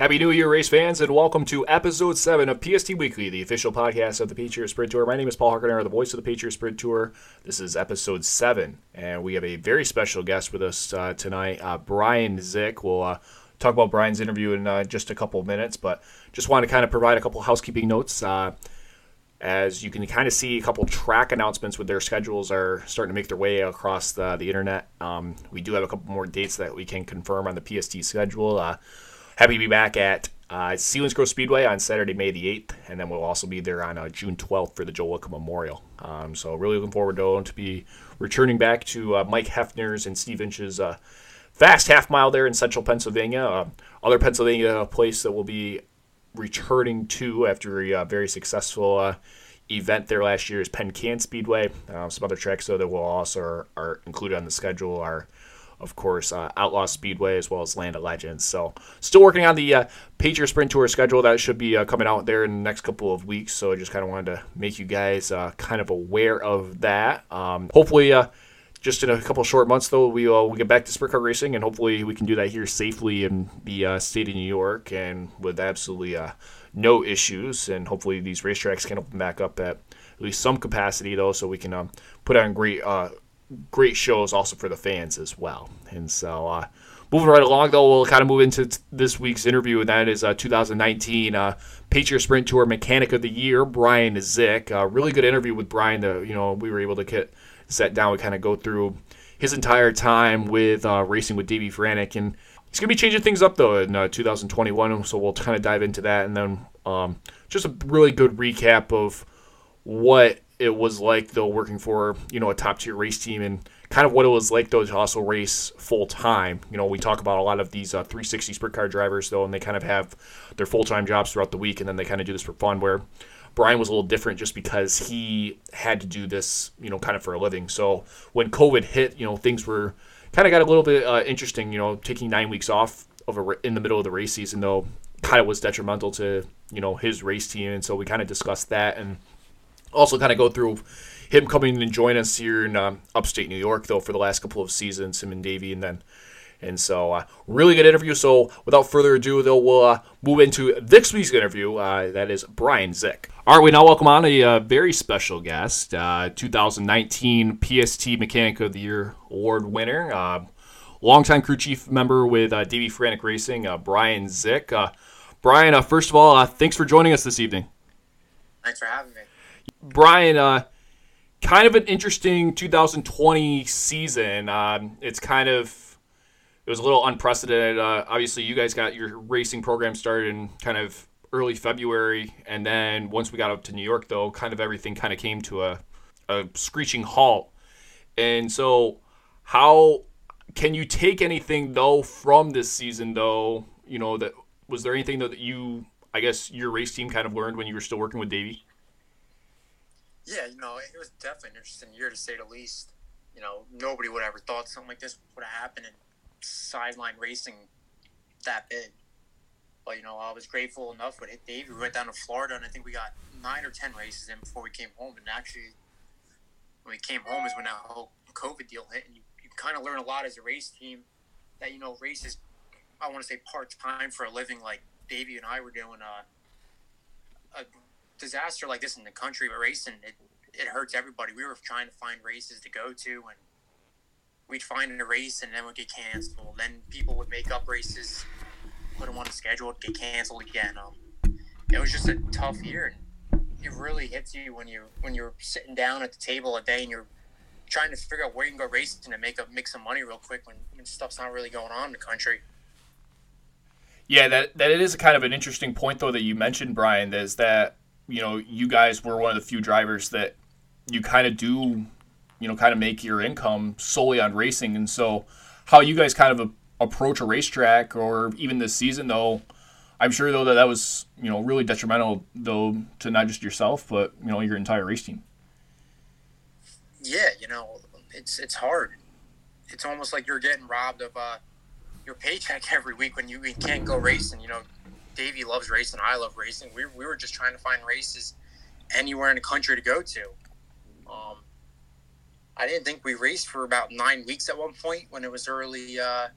Happy New Year, race fans, and welcome to episode 7 of PST Weekly, the official podcast of the Patriot Sprint Tour. My name is Paul Harkiner, the voice of the Patriot Sprint Tour. This is episode 7, and we have a very special guest with us uh, tonight, uh, Brian Zick. We'll uh, talk about Brian's interview in uh, just a couple minutes, but just want to kind of provide a couple housekeeping notes. Uh, as you can kind of see, a couple track announcements with their schedules are starting to make their way across the, the internet. Um, we do have a couple more dates that we can confirm on the PST schedule. Happy to be back at uh, Selinsgrove Speedway on Saturday, May the 8th, and then we'll also be there on uh, June 12th for the Joe Wickham Memorial. Um, so really looking forward to, to be returning back to uh, Mike Hefner's and Steve Inch's uh, fast half mile there in central Pennsylvania. Uh, other Pennsylvania place that we'll be returning to after a uh, very successful uh, event there last year is Penn Can Speedway. Uh, some other tracks though that will also are, are included on the schedule are of course, uh, Outlaw Speedway as well as Land of Legends. So, still working on the uh, Patriot Sprint Tour schedule that should be uh, coming out there in the next couple of weeks. So, I just kind of wanted to make you guys uh, kind of aware of that. Um, hopefully, uh, just in a couple short months, though, we will we'll get back to sprint car racing, and hopefully, we can do that here safely in the uh, state of New York and with absolutely no issues. And hopefully, these racetracks can open back up at at least some capacity, though, so we can um, put on great great shows also for the fans as well. And so, uh, moving right along, though, we'll kind of move into t- this week's interview, and that is uh, 2019 uh, Patriot Sprint Tour Mechanic of the Year, Brian Zick. Uh, really good interview with Brian. That you know we were able to get set down. We kind of go through his entire time with uh, racing with Davey Franek, and he's gonna be changing things up though in uh, 2021. So we'll kind of dive into that, and then um, just a really good recap of what it was like though working for you know a top tier race team and kind of what it was like though to also race full time. You know, we talk about a lot of these uh, 360 sprint car drivers though, and they kind of have their full time jobs throughout the week, and then they kind of do this for fun. Where Brian was a little different just because he had to do this, you know, kind of for a living. So when COVID hit, you know, things were kind of got a little bit uh, interesting. You know, taking nine weeks off of a, in the middle of the race season though kind of was detrimental to you know his race team, and so we kind of discussed that and also kind of go through him coming and join us here in um, upstate New York, though, for the last couple of seasons, him and Davey, and then. And so, uh, really good interview. So, without further ado, though, we'll uh, move into this week's interview. Uh, that is Brian Zick. All right, we now welcome on a uh, very special guest, uh, 2019 PST Mechanic of the Year award winner, uh, longtime crew chief member with uh, Davey Franek Racing, Brian Zick. Brian, first of all, thanks for joining us this evening. Thanks for having me. Brian, uh, kind of an interesting 2020 season. Um, it's kind of it was a little unprecedented. Uh, obviously, you guys got your racing program started in kind of early February, and then once we got up to New York, though, kind of everything kind of came to a, a screeching halt. And so, how can you take anything though from this season, though? You know that was there anything though that you, I guess, your race team kind of learned when you were still working with Davey? Yeah, you know, it was definitely an interesting year to say the least. You know, nobody would ever thought something like this would happen in sideline racing that big. But you know, I was grateful enough with it. Dave, we went down to Florida, and I think we got nine or ten races in before we came home. And actually, when we came home is when that whole COVID deal hit, and you, you kind of learn a lot as a race team that you know races. I want to say part time for a living, like Davey and I were doing. Uh, a disaster like this in the country, but racing it it hurts everybody. We were trying to find races to go to, and we'd find a race, and then would get canceled. Then people would make up races, put them on the schedule, get canceled again. Um, it was just a tough year. It really hits you when you when you're sitting down at the table a day and you're trying to figure out where you can go racing to make up make some money real quick when, when stuff's not really going on in the country. Yeah, that that is kind of an interesting point though that you mentioned, Brian. Is that you know, you guys were one of the few drivers that you kind of do, you know, kind of make your income solely on racing. And so, how you guys kind of a, approach a racetrack or even this season, though, I'm sure though that that was you know really detrimental though to not just yourself but you know your entire race team. Yeah, you know, it's it's hard. It's almost like you're getting robbed of uh, your paycheck every week when you can't go racing. You know, Davey loves racing. I love racing. We, we were just trying to find races anywhere in the country to go to. Um, I didn't think we raced for about nine weeks at one point when it was early, uh,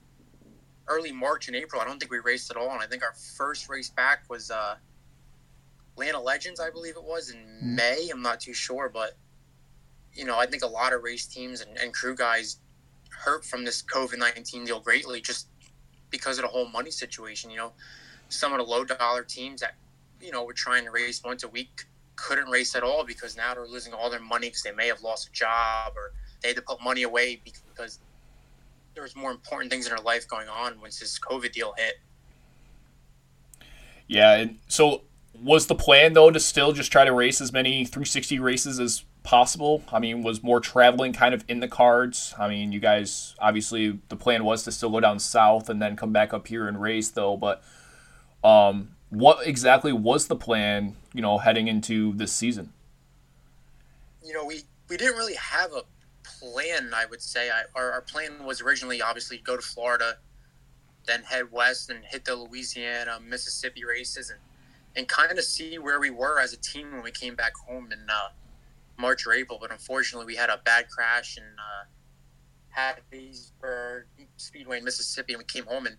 early March and April, I don't think we raced at all. And I think our first race back was uh, Land of Legends, I believe it was in mm-hmm. May. I'm not too sure, but you know, I think a lot of race teams and, and crew guys hurt from this COVID 19 deal greatly just because of the whole money situation. You know, some of the low dollar teams that, you know, were trying to race once a week couldn't race at all because now they're losing all their money because they may have lost a job or they had to put money away because there was more important things in their life going on once this COVID deal hit. Yeah, and so was the plan though to still just try to race as many 360 races as possible? I mean, was more traveling kind of in the cards? I mean, you guys obviously the plan was to still go down south and then come back up here and race though, but um, what exactly was the plan, you know, heading into this season? You know, we we didn't really have a plan. I would say I, our our plan was originally obviously go to Florida, then head west and hit the Louisiana, Mississippi races and and kind of see where we were as a team when we came back home in uh, March or April. But unfortunately, we had a bad crash in uh, Hattiesburg Speedway in Mississippi, and we came home and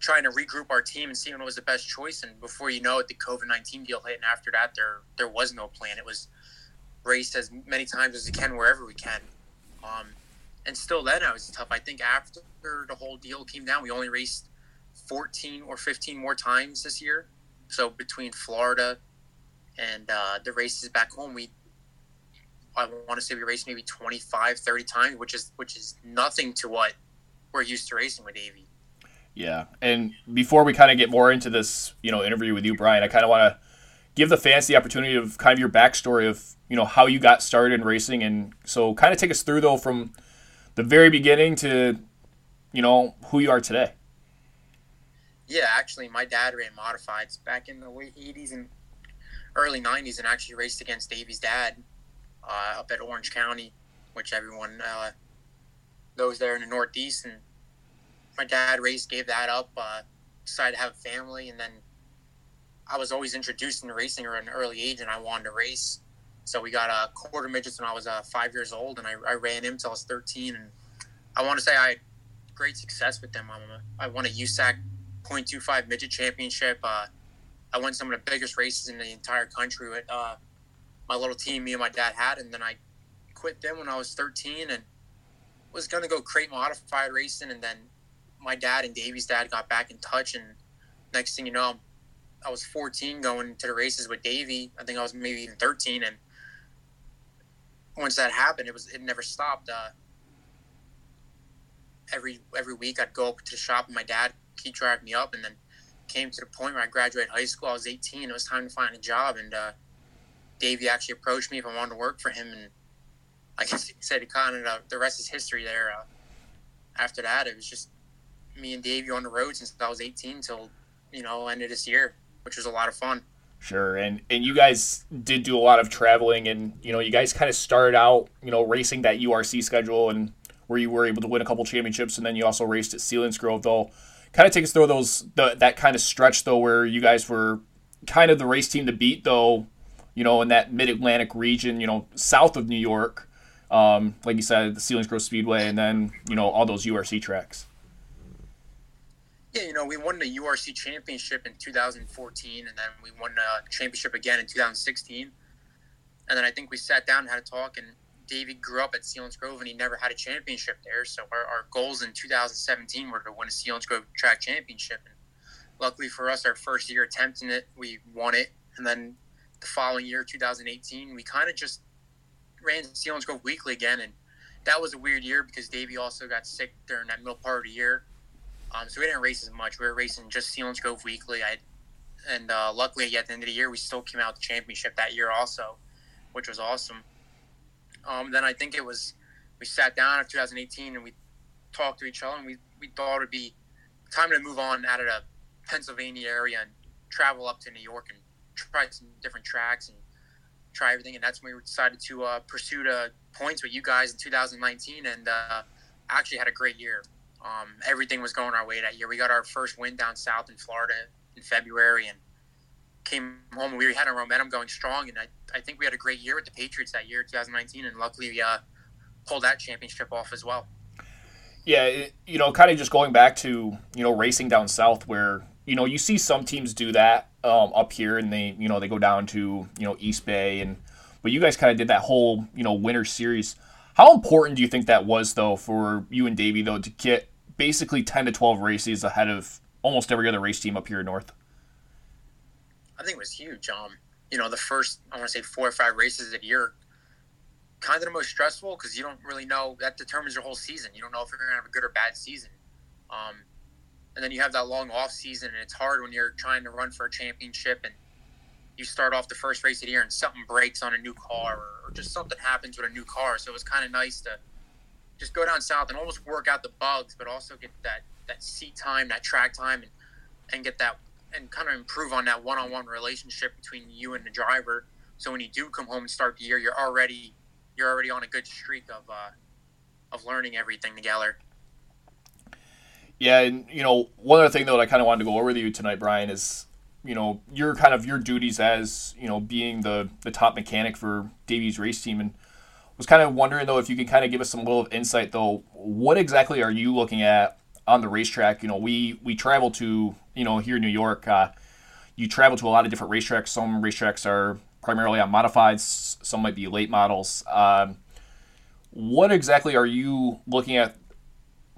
trying to regroup our team and seeing what was the best choice. And before you know it, the COVID nineteen deal hit, and after that, there there was no plan. It was raced as many times as we can wherever we can. Um, and still, then it was tough. I think after the whole deal came down, we only raced 14 or 15 more times this year. So between Florida and uh, the races back home, we I want to say we raced maybe 25, 30 times, which is which is nothing to what we're used to racing with Davey. Yeah, and before we kind of get more into this, you know, interview with you, Brian, I kind of want to give the fans the opportunity of kind of your backstory of you know how you got started in racing, and so kind of take us through though from the very beginning to you know who you are today. Yeah, actually, my dad ran modifieds back in the late '80s and early '90s, and actually raced against Davey's dad uh, up at Orange County, which everyone uh, knows there in the Northeast. And my dad raced, gave that up, uh, decided to have a family, and then I was always introduced into racing at an early age, and I wanted to race. So we got a quarter midgets when I was uh, five years old, and I, I ran him until I was 13. And I want to say I had great success with them. I won a USAC 0.25 midget championship. Uh, I won some of the biggest races in the entire country with uh, my little team me and my dad had, and then I quit them when I was 13 and was going to go crate modified racing, and then my dad and Davey's dad got back in touch, and next thing you know, I was 14 going to the races with Davey. I think I was maybe even 13, and once that happened, it was it never stopped. Uh, every every week, I'd go up to the shop, and my dad he driving me up, and then came to the point where I graduated high school. I was 18. It was time to find a job, and uh, Davey actually approached me if I wanted to work for him, and like I said, kind of the rest is history. There. Uh, after that, it was just me and Davey on the road since I was 18 till you know end of this year, which was a lot of fun. Sure, and and you guys did do a lot of traveling, and you know you guys kind of started out you know racing that URC schedule, and where you were able to win a couple championships, and then you also raced at Selinsgrove, though kind of take us through those the, that kind of stretch though where you guys were kind of the race team to beat though you know in that mid-atlantic region you know south of new york um, like you said the Selinsgrove speedway and then you know all those urc tracks yeah you know we won the urc championship in 2014 and then we won the championship again in 2016 and then i think we sat down and had a talk and Davey grew up at Selinsgrove and he never had a championship there. So our, our goals in 2017 were to win a Selinsgrove track championship. And luckily for us, our first year attempting it, we won it. And then the following year, 2018, we kind of just ran Selinsgrove weekly again. And that was a weird year because Davey also got sick during that middle part of the year. Um, so we didn't race as much. We were racing just Selinsgrove weekly. I, and uh, luckily, at the end of the year, we still came out the championship that year also, which was awesome. Um, then I think it was we sat down in 2018 and we talked to each other and we, we thought it would be time to move on out of the Pennsylvania area and travel up to New York and try some different tracks and try everything. And that's when we decided to uh, pursue the points with you guys in 2019 and uh, actually had a great year. Um, everything was going our way that year. We got our first win down south in Florida in February and came home. We had our momentum going strong, and I, I think we had a great year with the Patriots that year, 2019, and luckily we uh, pulled that championship off as well. Yeah, you know, kind of just going back to you know racing down south, where you know you see some teams do that um, up here, and they you know they go down to you know East Bay, and but you guys kind of did that whole you know winter series. How important do you think that was though for you and Davey though to get basically ten to twelve races ahead of almost every other race team up here North? I think it was huge. Um, you know, the first I want to say four or five races a year kind of the most stressful because you don't really know that determines your whole season. You don't know if you're going to have a good or bad season. Um, and then you have that long off season, and it's hard when you're trying to run for a championship and you start off the first race of the year and something breaks on a new car or, or just something happens with a new car. So it was kind of nice to just go down south and almost work out the bugs, but also get that that seat time, that track time, and and get that and kind of improve on that one-on-one relationship between you and the driver. So when you do come home and start the year, you're already you're already on a good streak of uh, of learning everything together. Yeah, and you know, one other thing though that I kind of wanted to go over with you tonight, Brian, is you know your kind of your duties as you know being the the top mechanic for Davies race team, and was kind of wondering though if you could kind of give us some little insight though. What exactly are you looking at on the racetrack? You know, we we travel to you know here in New York. Uh, you travel to a lot of different racetracks. Some racetracks are primarily on modifieds. Some might be late models. Um, what exactly are you looking at?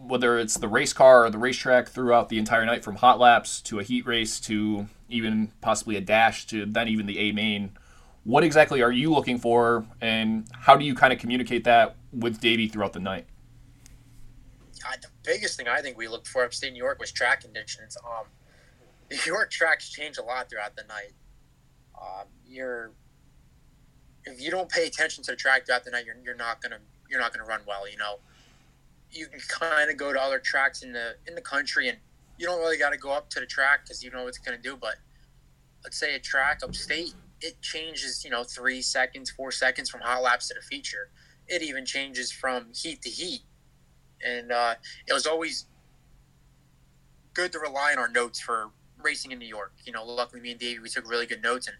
Whether it's the race car or the racetrack throughout the entire night, from hot laps to a heat race to even possibly a dash to then even the A main. What exactly are you looking for, and how do you kind of communicate that with Davey throughout the night? Uh, the biggest thing I think we looked for upstate New York was track conditions. Um, New York tracks change a lot throughout the night. Um, you're if you don't pay attention to the track throughout the night, you're, you're not gonna you're not gonna run well. You know, you can kind of go to other tracks in the in the country, and you don't really got to go up to the track because you know what it's gonna do. But let's say a track upstate, it changes. You know, three seconds, four seconds from hot laps to the feature. It even changes from heat to heat, and uh, it was always good to rely on our notes for racing in New York. You know, luckily me and Davey we took really good notes, and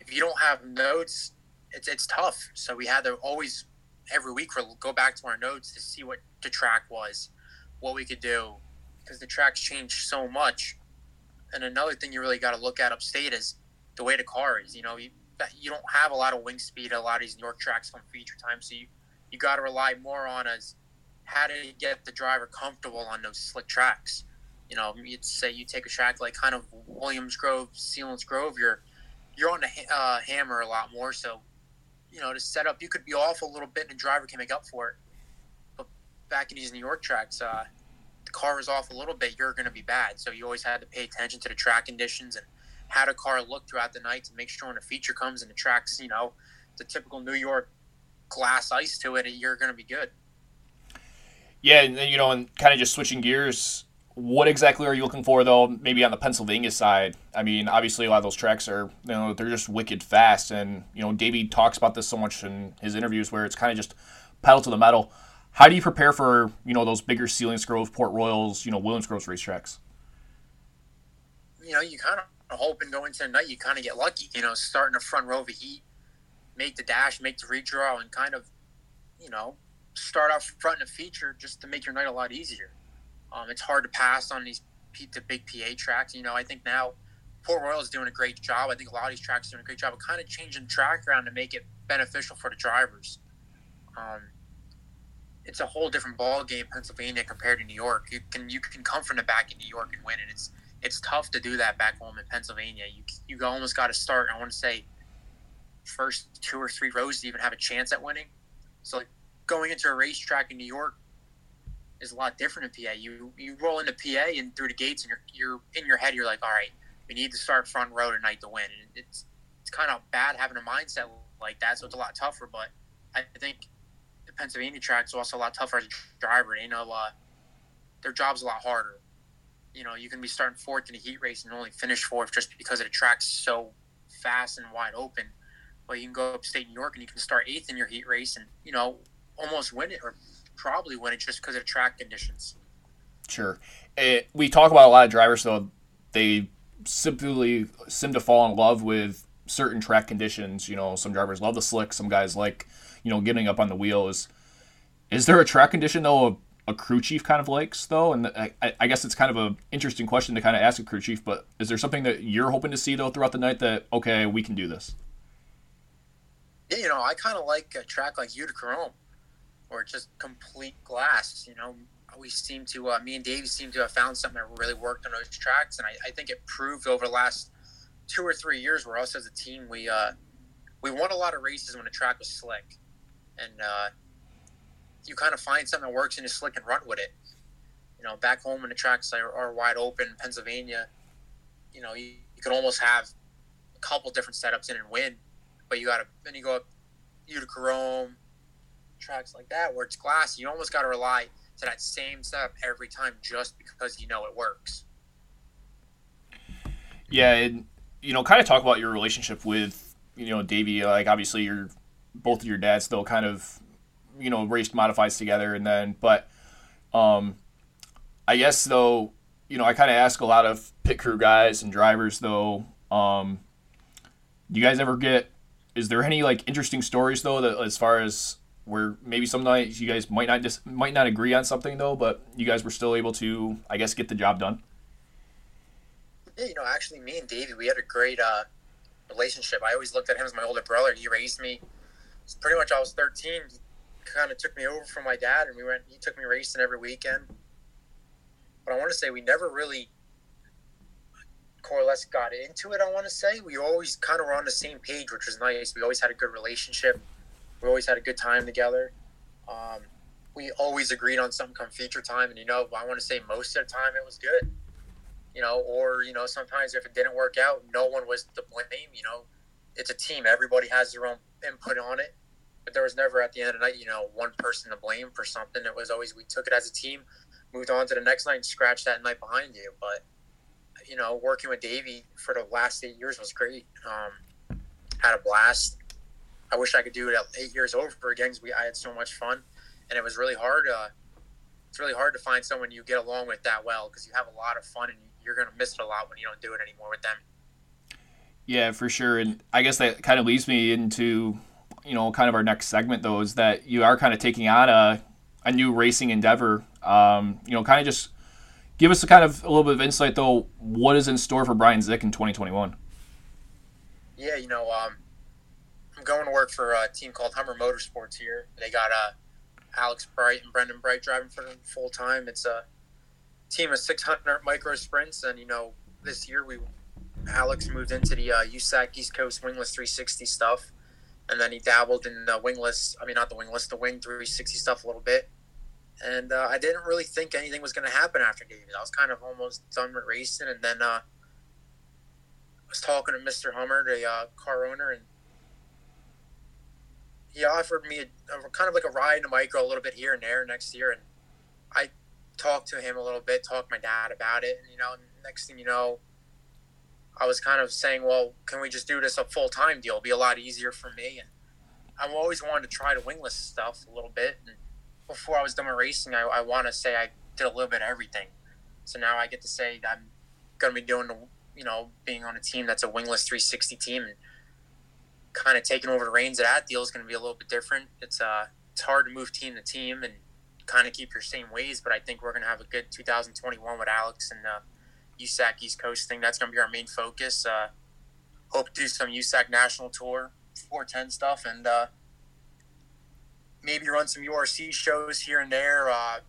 if you don't have notes, it's it's tough. So we had to always every week we'll go back to our notes to see what the track was, what we could do, because the tracks change so much. And another thing you really got to look at upstate is the way the car is. You know, you you don't have a lot of wing speed a lot of these New York tracks on feature time, so you you got to rely more on as how to get the driver comfortable on those slick tracks. You know, you'd say you take a track like kind of Williams Grove, Selinsgrove, Grove, you're you're on the uh, hammer a lot more, so you know, to set up, you could be off a little bit and the driver can make up for it. But back in these New York tracks, uh, the car is off a little bit, you're going to be bad. So you always had to pay attention to the track conditions and how the car look throughout the night to make sure when a feature comes and the track's, you know, the typical New York glass ice to it, you're going to be good. Yeah, and you know, and kind of just switching gears what exactly are you looking for, though? Maybe on the Pennsylvania side. I mean, obviously, a lot of those tracks are, you know, they're just wicked fast. And, you know, Davey talks about this so much in his interviews where it's kind of just pedal to the metal. How do you prepare for, you know, those bigger Selinsgrove, Port Royals, you know, Williams-Grove racetracks? You know, you kind of hope and go into the night, you kind of get lucky, you know, starting a front row of heat, make the dash, make the redraw, and kind of, you know, start off front in a feature just to make your night a lot easier. Um, it's hard to pass on these the big PA tracks. You know, I think now Port Royal is doing a great job. I think a lot of these tracks are doing a great job of kind of changing track around to make it beneficial for the drivers. Um, it's a whole different ball game, Pennsylvania compared to New York. You can you can come from the back in New York and win, and it's it's tough to do that back home in Pennsylvania. You you almost got to start. I want to say first two or three rows to even have a chance at winning. So like going into a racetrack in New York, is a lot different in PA. You you roll into PA and through the gates, and you're you're in your head. You're like, all right, we need to start front row tonight to win. And it's it's kind of bad having a mindset like that. So it's a lot tougher. But I think the Pennsylvania track is also a lot tougher as a driver. They know uh, their job's a lot harder. You know, you can be starting fourth in a heat race and only finish fourth just because the track's so fast and wide open. But you can go upstate New York and you can start eighth in your heat race and you know almost win it or probably win it just because of track conditions. Sure. It, we talk about a lot of drivers, though, they simply seem to fall in love with certain track conditions. You know, some drivers love the slick, some guys like, you know, getting up on the wheels. Is, there a track condition, though, a crew chief kind of likes though? And I, I guess it's kind of an interesting question to kind of ask a crew chief. But is there something that you're hoping to see though throughout the night that okay, we can do this? Yeah, you know, I kind of like a track like Utica Rome, it's just complete glass. You know, we seem to, uh, me and Davey seem to have found something that really worked on those tracks, and I, I think it proved over the last two or three years where us as a team we uh, we won a lot of races when the track was slick, and uh, you kind of find something that works and you slick and run with it. You know, back home when the tracks are, are wide open, Pennsylvania, you know, you, you can almost have a couple different setups in and win, but you got to then you go up Utica Rome, tracks like that where it's glass. You almost got to rely to that same setup every time just because you know it works. Yeah, and you know, kind of talk about your relationship with you know Davey. Like obviously, you're both of your dads still kind of you know raced modifieds together, and then but um, I guess though you know I kind of ask a lot of pit crew guys and drivers though. Um, do you guys ever get? Is there any like interesting stories though that as far as where maybe some nights you guys might not just might not agree on something though, but you guys were still able to, I guess, get the job done. Yeah, you know, actually, me and Davey, we had a great uh, relationship. I always looked at him as my older brother. He raised me. Pretty much, I was 13. He kind of took me over from my dad, and we went. He took me racing every weekend. But I want to say we never really less got into it. I want to say we always kind of were on the same page, which was nice. We always had a good relationship we always had a good time together. Um, we always agreed on something come feature time, and you know, I want to say most of the time it was good. You know, or you know, sometimes if it didn't work out, no one was to blame. You know, it's a team; everybody has their own input on it. But there was never at the end of the night, you know, one person to blame for something. It was always we took it as a team, moved on to the next night, and scratched that night behind you. But you know, working with Davey for the last eight years was great. Um, had a blast I wish I could do it eight years over again because we I had so much fun, and it was really hard. Uh, it's really hard to find someone you get along with that well because you have a lot of fun and you're going to miss it a lot when you don't do it anymore with them. Yeah, for sure, and I guess that kind of leads me into you know kind of our next segment though is that you are kind of taking on a a new racing endeavor. Um, you know, kind of just give us a kind of a little bit of insight though. What is in store for Brian Zick in 2021? Yeah, you know, um, going to work for a team called Hummer Motorsports here. They got uh, Alex Bright and Brendan Bright driving for them full time. It's a team of 600 micro sprints, and you know this year we Alex moved into the uh, USAC East Coast wingless 360 stuff, and then he dabbled in the wingless. I mean, not the wingless, the wing 360 stuff a little bit. And uh, I didn't really think anything was going to happen after David. I was kind of almost done with racing, and then uh, I was talking to Mr. Hummer, the uh, car owner, and he offered me a, a, kind of like a ride in a micro a little bit here and there next year, and I talked to him a little bit, talked my dad about it, and you know, next thing you know, I was kind of saying, well, can we just do this a full time deal? It'll be a lot easier for me, and I've always wanted to try the wingless stuff a little bit. And before I was done with racing, I, I want to say I did a little bit of everything. So now I get to say I'm going to be doing, the, you know, being on a team that's a wingless 360 team. And kind of taking over the reins of that deal is going to be a little bit different. It's uh, it's hard to move team to team and kind of keep your same ways, but I think we're going to have a good 2021 with Alex and the USAC East Coast thing. That's going to be our main focus. Uh, hope to do some USAC national tour 410 stuff and uh, maybe run some URC shows here and there. Uh,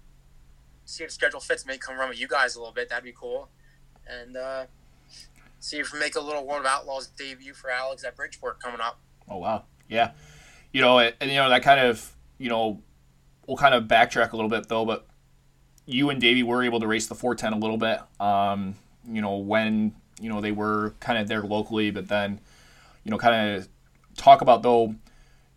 see if schedule fits. Maybe come run with you guys a little bit. That'd be cool. And uh, see if we make a little World of Outlaws debut for Alex at Bridgeport coming up. Oh wow, yeah. You know, and you know that kind of you know we'll kind of backtrack a little bit though, but you and Davey were able to race the 410 a little bit. Um, you know when you know they were kind of there locally, but then you know kind of talk about though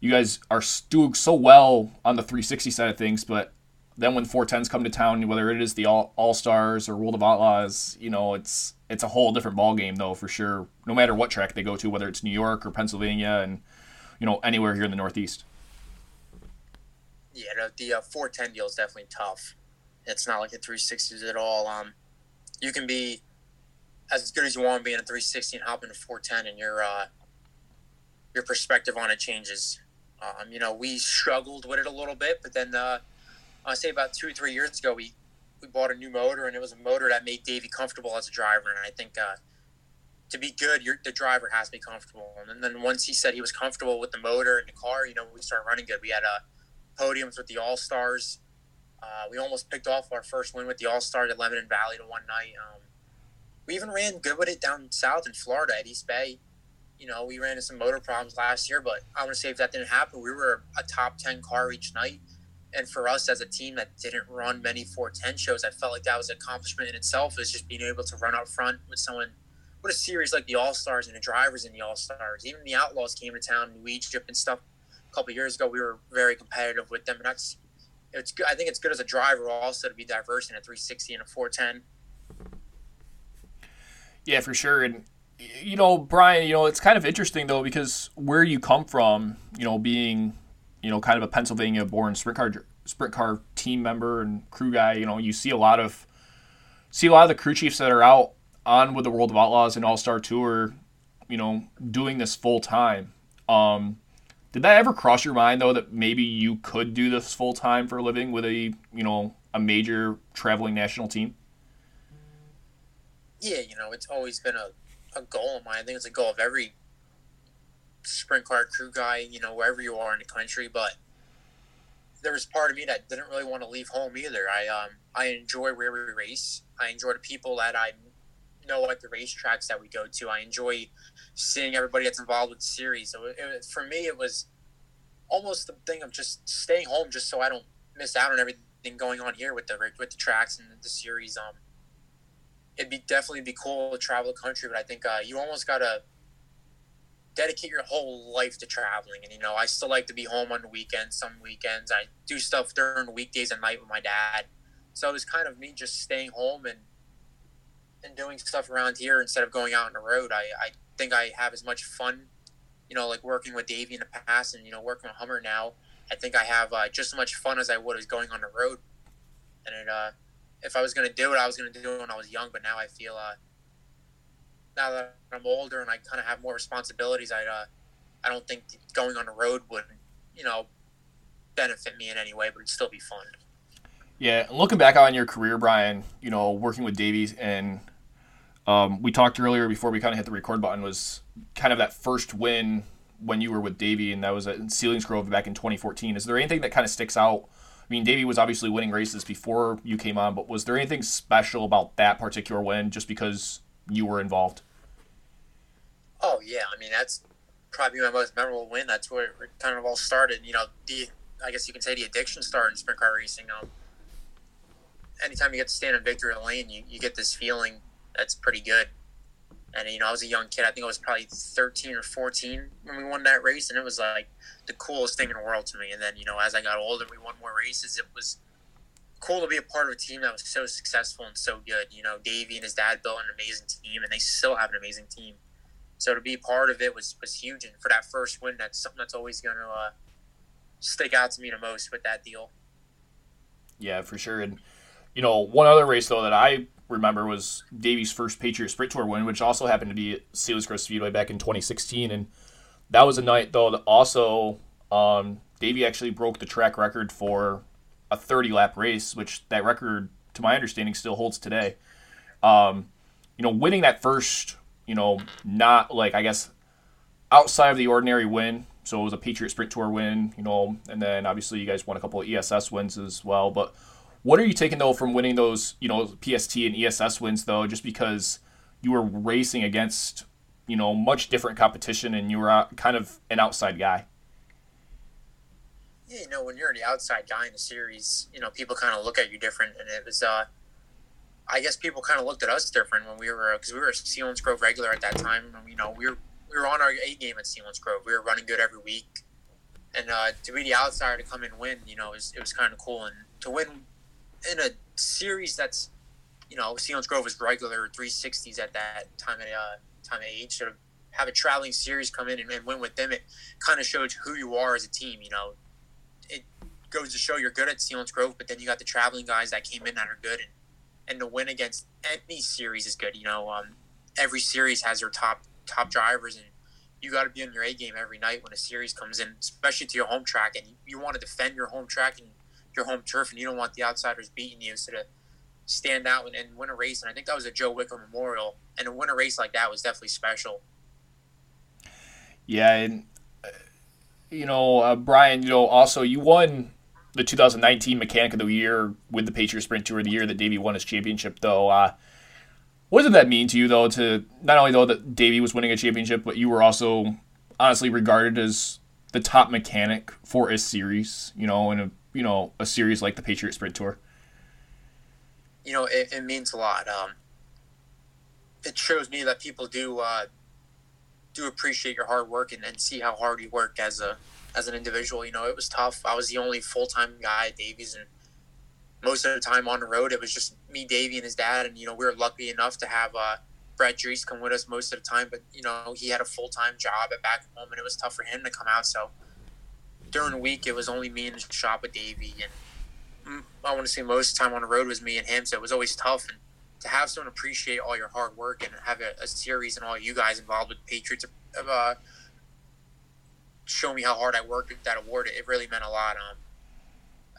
you guys are doing so well on the 360 side of things, but then when 410s come to town, whether it is the All All Stars or World of Outlaws, you know it's it's a whole different ball game though for sure. No matter what track they go to, whether it's New York or Pennsylvania, and you know anywhere here in the Northeast. Yeah, the, uh, 410 deal is definitely tough. It's not like the 360s at all. Um, you can be as good as you want to be in a 360 and hop into 410, and your uh, your perspective on it changes. Um, you know, we struggled with it a little bit, but then uh, I say about two or three years ago, we we bought a new motor, and it was a motor that made Davey comfortable as a driver. And I think uh, to be good, the driver has to be comfortable. And then once he said he was comfortable with the motor and the car, you know, we started running good. We had uh, podiums with the All Stars. Uh, we almost picked off our first win with the All Stars at Lebanon Valley to one night. Um, we even ran good with it down south in Florida at East Bay. You know, we ran into some motor problems last year, but I want to say if that didn't happen, we were a top 10 car each night. And for us as a team that didn't run many 410 shows, I felt like that was an accomplishment in itself, is just being able to run up front with someone, with a series like the All Stars and the drivers in the All Stars. Even the Outlaws came to town, New Egypt and stuff. A couple years ago, we were very competitive with them. And that's, it's good. I think it's good as a driver also to be diverse in a 360 and a 410. Yeah, for sure. And you know, Brian, you know, it's kind of interesting though because where you come from, you know, being, you know, kind of a Pennsylvania-born sprint car sprint car team member and crew guy, you know, you see a lot of see a lot of the crew chiefs that are out on with the World of Outlaws and All Star Tour, you know, doing this full time. Um, did that ever cross your mind though that maybe you could do this full time for a living with a you know a major traveling national team? Yeah, you know, it's always been a a goal of mine. I think it's a goal of every sprint car crew guy, you know, wherever you are in the country. But there was part of me that didn't really want to leave home either. I um I enjoy where we race. I enjoy the people that I know at the racetracks that we go to. I enjoy seeing everybody that's involved with the series. So it, it, for me, it was almost the thing of just staying home, just so I don't miss out on everything going on here with the with the tracks and the series. Um, it'd be definitely be cool to travel the country, but I think uh, you almost gotta dedicate your whole life to traveling. And you know, I still like to be home on the weekends. Some weekends I do stuff during weekdays and night with my dad. So it was kind of me just staying home and and doing stuff around here instead of going out on the road. I, I think I have as much fun, you know, like working with Davey in the past and you know working with Hummer now. I think I have uh, just as much fun as I would as going on the road, and it uh, if I was going to do it, I was going to do it when I was young. But now I feel uh, now that I'm older and I kind of have more responsibilities, I uh, I don't think going on the road would you know benefit me in any way, but it'd still be fun. Yeah, looking back on your career, Brian, you know, working with Davies and um, we talked earlier before we kind of hit the record button was kind of that first win when you were with Davey, and that was at Ceilings Selinsgrove back in 2014. Is there anything that kind of sticks out I mean, Davey was obviously winning races before you came on, but was there anything special about that particular win just because you were involved? Oh yeah, I mean that's probably my most memorable win. That's where it kind of all started. You know, the I guess you can say the addiction started in sprint car racing. Um, anytime you get to stand in victory lane, you, you get this feeling that's pretty good. And you know, I was a young kid. I think I was probably 13 or 14 when we won that race, and it was like the coolest thing in the world to me. And then you know, as I got older, we won more races. It was cool to be a part of a team that was so successful and so good. You know, Davey and his dad built an amazing team, and they still have an amazing team. So to be part of it was was huge, and for that first win, that's something that's always going to uh, stick out to me the most with that deal. Yeah, for sure. And you know, one other race though that I remember was Davey's first Patriot Sprint Tour win, which also happened to be at Selinsgrove Speedway back in 2016. And that was a night, though, that also um, Davey actually broke the track record for a 30 lap race, which that record, to my understanding, still holds today. Um, you know, winning that first, you know, not like, I guess, outside of the ordinary win. So it was a Patriot Sprint Tour win, you know, and then obviously you guys won a couple of ESS wins as well. But what are you taking though from winning those, you know, PST and ESS wins though, just because you were racing against, you know, much different competition and you were kind of an outside guy? Yeah, you know, when you're the outside guy in a series, you know, people kind of look at you different, and it was, uh, I guess people kind of looked at us different when we were, because we were a Grove regular at that time. And, you know, we were we were on our A game at Selinsgrove. We were running good every week, and uh, to be the outsider to come and win, you know, it was, it was kind of cool. And to win in a series that's you know Selinsgrove was regular 360s at that time at uh, time of age. Sort of have a traveling series come in and, and win with them. It kind of shows who you are as a team. You know, it goes to show you're good at Selinsgrove, but then you got the traveling guys that came in that are good, and and the win against any series is good. You know, um, every series has their top top drivers, and you got to be on your A game every night when a series comes in, especially to your home track, and you, you want to defend your home track and your home turf and you don't want the outsiders beating you. So to stand out and, and win a race, and I think that was a Joe Wicker Memorial, and to win a race like that was definitely special. Yeah, and uh, you know, uh, Brian, you know, also you won the 2019 Mechanic of the Year with the Patriot Sprint Tour, of the year that Davey won his championship. Though, uh, what did that mean to you, though? To not only though that Davey was winning a championship, but you were also honestly regarded as the top mechanic for a series. You know, in a you know a series like the Patriot Sprint Tour. You know, it, it means a lot. Um, it shows me that people do uh, do appreciate your hard work and, and see how hard you work as a as an individual. You know, it was tough. I was the only full time guy at Davies, and most of the time on the road, it was just me, Davey, and his dad. And you know, we were lucky enough to have uh, Brett Dries come with us most of the time. But you know, he had a full time job at back home, and it was tough for him to come out. So during the week, it was only me in the shop with Davey, and mm, I want to say most of the time on the road was me and him. So it was always tough. And to have someone appreciate all your hard work and have a, a series and all you guys involved with Patriots uh, show me how hard I worked at that award, it really meant a lot. Um,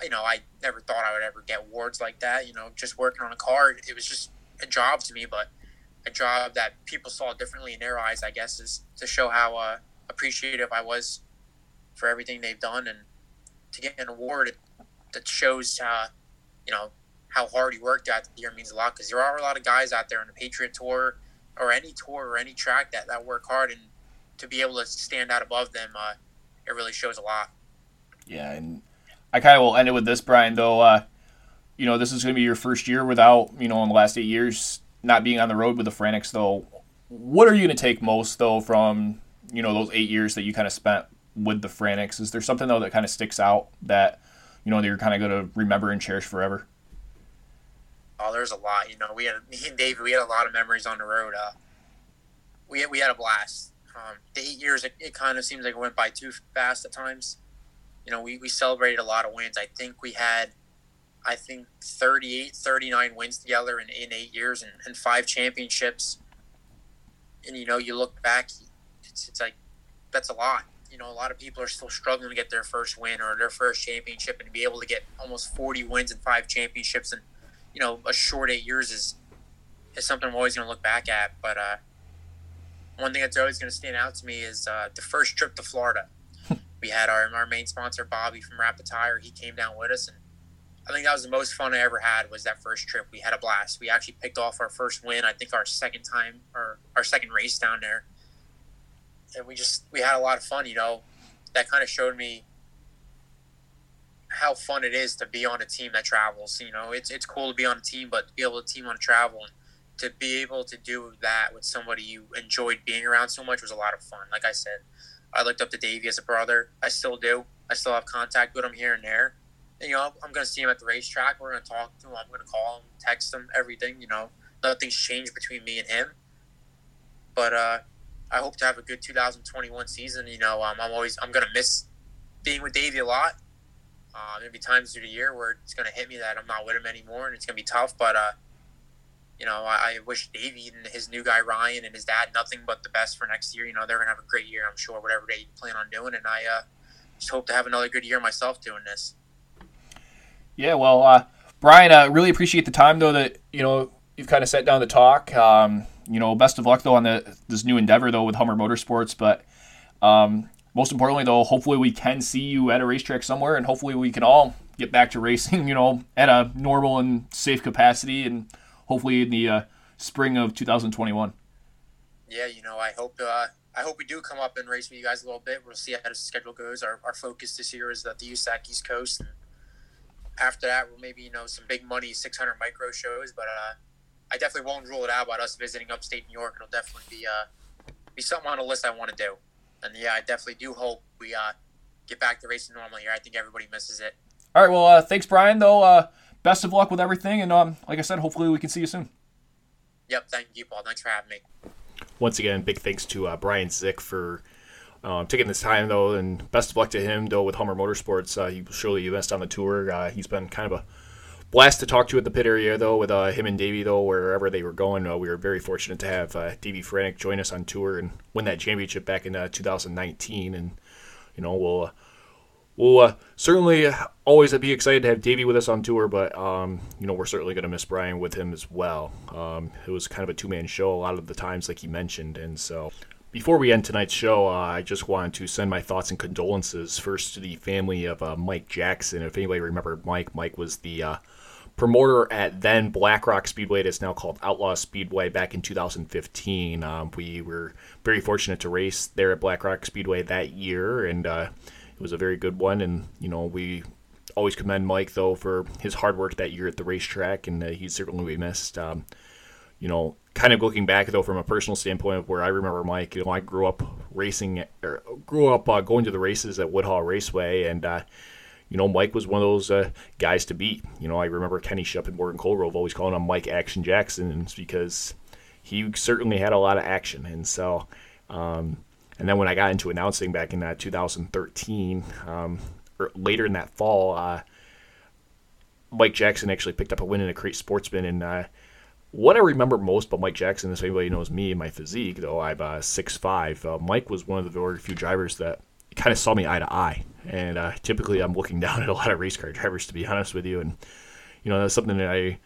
you know, I never thought I would ever get awards like that. You know, just working on a car, it was just a job to me, but a job that people saw differently in their eyes, I guess, is to show how uh, appreciative I was for everything they've done and to get an award that shows, uh, you know, how hard you worked at the year means a lot because there are a lot of guys out there on the Patriot Tour or any tour or any track that, that work hard and to be able to stand out above them, uh, it really shows a lot. Yeah, and I kind of will end it with this, Brian. Though, uh, you know, this is going to be your first year without, you know, in the last eight years not being on the road with the Franeks. Though, what are you going to take most though from you know those eight years that you kind of spent with the Franeks? Is there something though that kind of sticks out that you know that you're kind of going to remember and cherish forever? Oh, there's a lot. You know, we had me and David. We had a lot of memories on the road. Uh, we we had a blast. Um, the eight years, it, it kind of seems like it went by too fast at times. You know, we, we celebrated a lot of wins. I think we had, I think, 38, 39 wins together in, in eight years and, and five championships. And, you know, you look back, it's, it's like, that's a lot. You know, a lot of people are still struggling to get their first win or their first championship and to be able to get almost 40 wins and five championships and, you know, a short eight years is, is something I'm always going to look back at. But, uh, one thing that's always going to stand out to me is uh, the first trip to Florida. we had our, our main sponsor Bobby from Rapid Tire. He came down with us, and I think that was the most fun I ever had. Was that first trip? We had a blast. We actually picked off our first win. I think our second time or our second race down there, and we just we had a lot of fun. You know, that kind of showed me how fun it is to be on a team that travels. You know, it's it's cool to be on a team, but to be able to team on a travel and to be able to do that with somebody you enjoyed being around so much was a lot of fun. Like I said, I looked up to Davey as a brother. I still do. I still have contact with him here and there. And, you know, I'm going to see him at the racetrack. We're going to talk to him. I'm going to call him, text him, everything. You know, nothing's changed between me and him. But uh, I hope to have a good 2021 season. You know, um, I'm always I'm going to miss being with Davey a lot. Uh, there'll be times through the year where it's going to hit me that I'm not with him anymore, and it's going to be tough. But uh, you know, I, I wish Davey and his new guy Ryan and his dad nothing but the best for next year. You know, they're gonna have a great year, I'm sure, whatever they plan on doing. And I uh, just hope to have another good year myself doing this. Yeah, well, uh, Brian, I uh, really appreciate the time though that you know you've kind of sat down to talk. Um, you know, best of luck though on the this new endeavor though with Hummer Motorsports, but. Um, most importantly, though, hopefully we can see you at a racetrack somewhere, and hopefully we can all get back to racing, you know, at a normal and safe capacity, and hopefully in the uh, spring of 2021. Yeah, you know, I hope uh, I hope we do come up and race with you guys a little bit. We'll see how the schedule goes. Our, our focus this year is at the USAC East Coast, and after that, we'll maybe you know some big money 600 micro shows. But uh, I definitely won't rule it out about us visiting upstate New York. It'll definitely be uh, be something on the list I want to do. And yeah, I definitely do hope we uh, get back to racing normally here. I think everybody misses it. All right. Well, uh, thanks, Brian. Though uh, best of luck with everything, and um, like I said, hopefully we can see you soon. Yep, thank you, Paul. Thanks for having me. Once again, big thanks to uh, Brian Zick for uh, taking this time, though, and best of luck to him, though, with Hummer Motorsports. Uh, he surely you missed on the tour. Uh, he's been kind of a blast to talk to at the pit area, though, with uh, him and Davey, though, wherever they were going. Uh, we were very fortunate to have uh, Davey Franek join us on tour and win that championship back in uh, 2019. And, you know, we'll we'll uh, certainly always be excited to have Davey with us on tour, but um, you know we're certainly going to miss Brian with him as well. Um, it was kind of a two man show a lot of the times, like he mentioned, and so. Before we end tonight's show, uh, I just wanted to send my thoughts and condolences first to the family of uh, Mike Jackson. If anybody remembered Mike, Mike was the uh, promoter at then Black Rock Speedway. It's now called Outlaw Speedway. Back in 2015, um, we were very fortunate to race there at Black Rock Speedway that year, and uh, it was a very good one. And you know, we always commend Mike though for his hard work that year at the racetrack, and uh, he's certainly be missed. Um, you know, kind of looking back though from a personal standpoint where I remember Mike, you know, I grew up racing, or grew up uh, going to the races at Woodhull Raceway, and uh, you know, Mike was one of those uh, guys to beat. You know, I remember Kenny Shupp and Morgan Colgrove always calling him Mike Action Jackson, and it's because he certainly had a lot of action. And so, um, and then when I got into announcing back in uh, 2013, um, or later in that fall, uh, Mike Jackson actually picked up a win in a Crate Sportsman. And uh, what I remember most about Mike Jackson, if anybody knows me and my physique, though I'm uh, 6'5", uh, Mike was one of the very few drivers that kind of saw me eye to eye. And uh, typically, I'm looking down at a lot of race car drivers, to be honest with you. And you know, that's something that I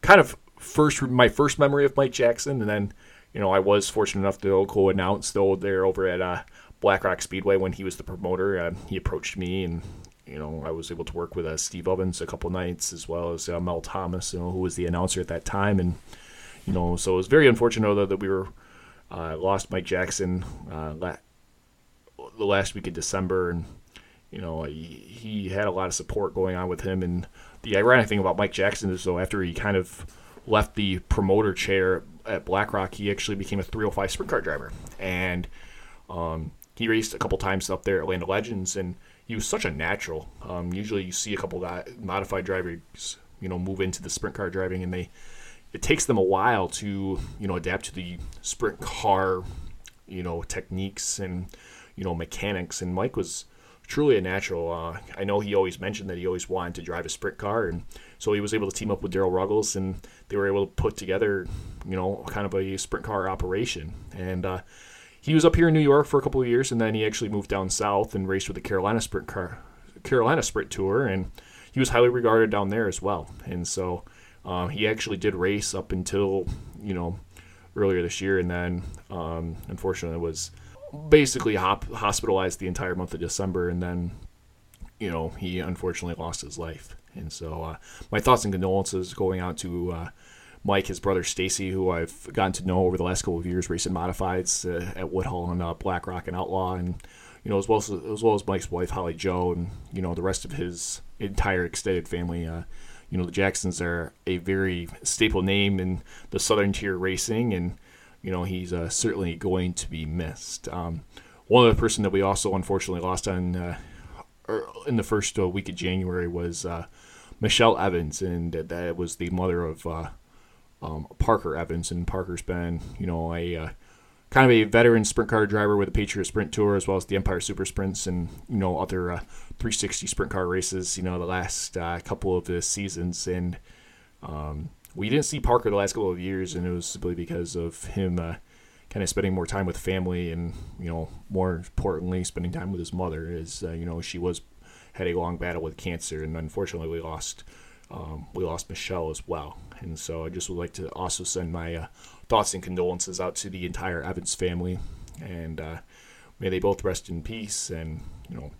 kind of first my first memory of Mike Jackson, and then you know, I was fortunate enough to co-announce though there over at uh, Black Rock Speedway when he was the promoter. Uh, he approached me, and you know, I was able to work with uh, Steve Ovens a couple nights, as well as uh, Mel Thomas, you know, who was the announcer at that time, and you know, so it was very unfortunate though that we were uh, lost Mike Jackson uh, the last week of December, and you know he, he, had a lot of support going on with him. And the ironic thing about Mike Jackson is, though, after he kind of left the promoter chair at BlackRock, he actually became a 305 sprint car driver, and um, he raced a couple times up there at Land of Legends, and he was such a natural. Um, usually, you see a couple of modified drivers, you know, move into the sprint car driving, and they it takes them a while to you know adapt to the sprint car, you know, techniques and you know mechanics. And Mike was truly a natural. Uh, I know he always mentioned that he always wanted to drive a sprint car, and so he was able to team up with Daryl Ruggles, and they were able to put together, you know, kind of a sprint car operation. And uh, he was up here in New York for a couple of years, and then he actually moved down south and raced with the Carolina Sprint Car, Carolina Sprint Tour, and he was highly regarded down there as well. And so uh, he actually did race up until you know earlier this year, and then um, unfortunately was basically hop- hospitalized the entire month of December, and then you know he unfortunately lost his life. And so uh, my thoughts and condolences going out to uh, Mike, his brother Stacy, who I've gotten to know over the last couple of years, racing modifieds uh, at Woodhull and uh, Black Rock and Outlaw, and you know as well as as well as Mike's wife Holly Joe, and you know the rest of his entire extended family. Uh, you know the Jacksons are a very staple name in the Southern Tier racing, and you know, he's uh, certainly going to be missed. Um, one other person that we also unfortunately lost on uh, er, in the first uh, week of January was uh, Michelle Evans, and that was the mother of uh, um, Parker Evans. And Parker's been, you know, a uh, kind of a veteran sprint car driver with the Patriot Sprint Tour as well as the Empire Super Sprints and you know other 360 sprint car races. You know, the last couple of the seasons and. Um, we didn't see Parker the last couple of years, and it was simply because of him uh, kind of spending more time with family, and you know, more importantly, spending time with his mother. As uh, you know, she was had a long battle with cancer, and unfortunately, we lost um, we lost Michelle as well. And so, I just would like to also send my uh, thoughts and condolences out to the entire Evans family, and uh, may they both rest in peace. And you know,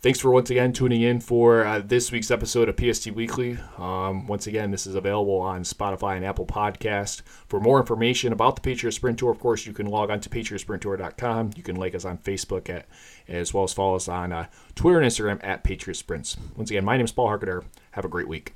Thanks for once again tuning in for uh, this week's episode of PST Weekly. Um, once again, this is available on Spotify and Apple Podcast. For more information about the Patriot Sprint Tour, of course, you can log on to patriotsprinttour.com. You can like us on Facebook at, as well as follow us on uh, Twitter and Instagram at Patriot Sprints. Once again, my name is Paul Harkeder. Have a great week.